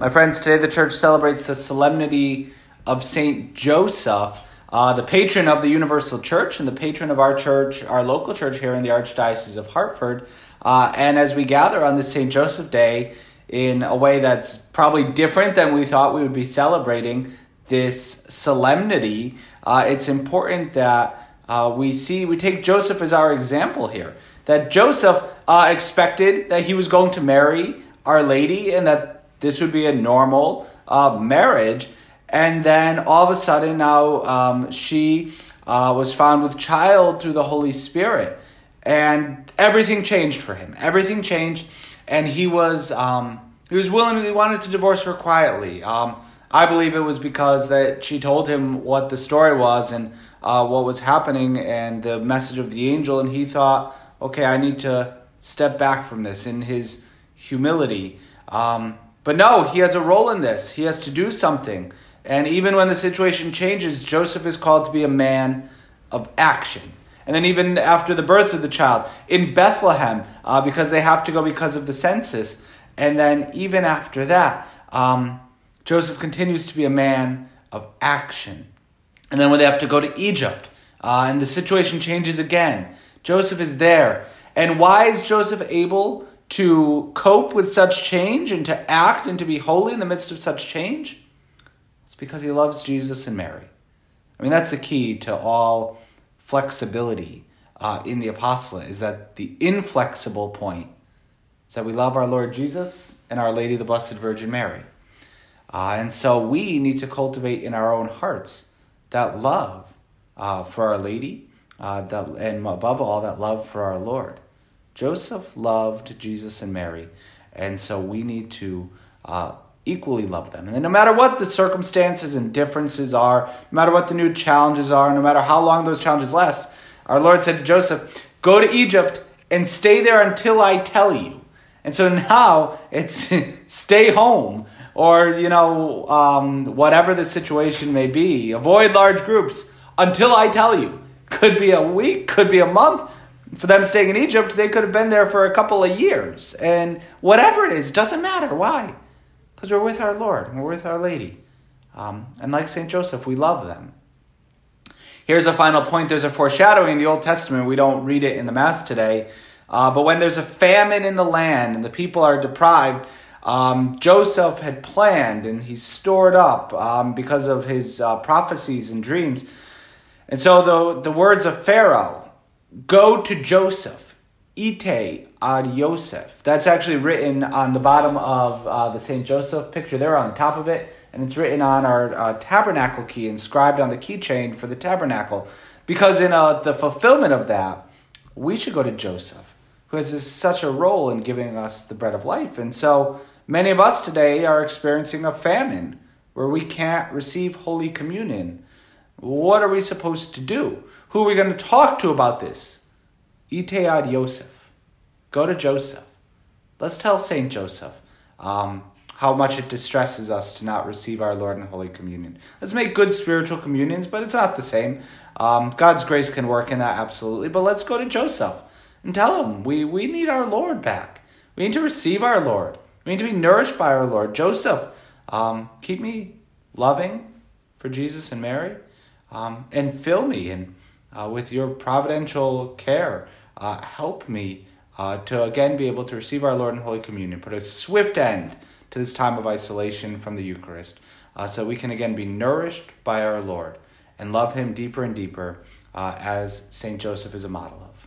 My friends, today the church celebrates the solemnity of Saint Joseph, uh, the patron of the Universal Church and the patron of our church, our local church here in the Archdiocese of Hartford. Uh, and as we gather on this Saint Joseph Day in a way that's probably different than we thought we would be celebrating this solemnity, uh, it's important that uh, we see, we take Joseph as our example here. That Joseph uh, expected that he was going to marry Our Lady and that this would be a normal uh, marriage. And then all of a sudden, now um, she uh, was found with child through the Holy Spirit. And everything changed for him. Everything changed. And he was, um, he was willing, he wanted to divorce her quietly. Um, I believe it was because that she told him what the story was and uh, what was happening and the message of the angel. And he thought, okay, I need to step back from this in his humility. Um, but no, he has a role in this. He has to do something. And even when the situation changes, Joseph is called to be a man of action. And then, even after the birth of the child in Bethlehem, uh, because they have to go because of the census. And then, even after that, um, Joseph continues to be a man of action. And then, when they have to go to Egypt, uh, and the situation changes again, Joseph is there. And why is Joseph able to cope with such change and to act and to be holy in the midst of such change? It's because he loves Jesus and Mary. I mean, that's the key to all flexibility uh, in the apostolate, is that the inflexible point is that we love our Lord Jesus and Our Lady, the Blessed Virgin Mary. Uh, and so we need to cultivate in our own hearts that love uh, for Our Lady, uh, that, and above all, that love for our Lord. Joseph loved Jesus and Mary, and so we need to uh, equally love them. And no matter what the circumstances and differences are, no matter what the new challenges are, no matter how long those challenges last, our Lord said to Joseph, Go to Egypt and stay there until I tell you. And so now it's stay home or, you know, um, whatever the situation may be. Avoid large groups until I tell you. Could be a week, could be a month, for them staying in Egypt, they could have been there for a couple of years. And whatever it is, doesn't matter. Why? Because we're with our Lord we're with Our Lady. Um, and like St. Joseph, we love them. Here's a final point there's a foreshadowing in the Old Testament. We don't read it in the Mass today. Uh, but when there's a famine in the land and the people are deprived, um, Joseph had planned and he stored up um, because of his uh, prophecies and dreams. And so the, the words of Pharaoh, Go to Joseph. Ite ad Yosef. That's actually written on the bottom of uh, the St. Joseph picture there on the top of it, and it's written on our uh, tabernacle key, inscribed on the keychain for the tabernacle. Because in uh, the fulfillment of that, we should go to Joseph, who has such a role in giving us the bread of life. And so many of us today are experiencing a famine where we can't receive Holy Communion. What are we supposed to do? Who are we going to talk to about this? Ite ad Yosef. Go to Joseph. Let's tell Saint Joseph um, how much it distresses us to not receive our Lord in Holy Communion. Let's make good spiritual communions, but it's not the same. Um, God's grace can work in that absolutely, but let's go to Joseph and tell him we, we need our Lord back. We need to receive our Lord. We need to be nourished by our Lord. Joseph, um, keep me loving for Jesus and Mary, um, and fill me and uh, with your providential care, uh, help me uh, to again be able to receive our Lord in Holy Communion, put a swift end to this time of isolation from the Eucharist, uh, so we can again be nourished by our Lord and love Him deeper and deeper uh, as St. Joseph is a model of.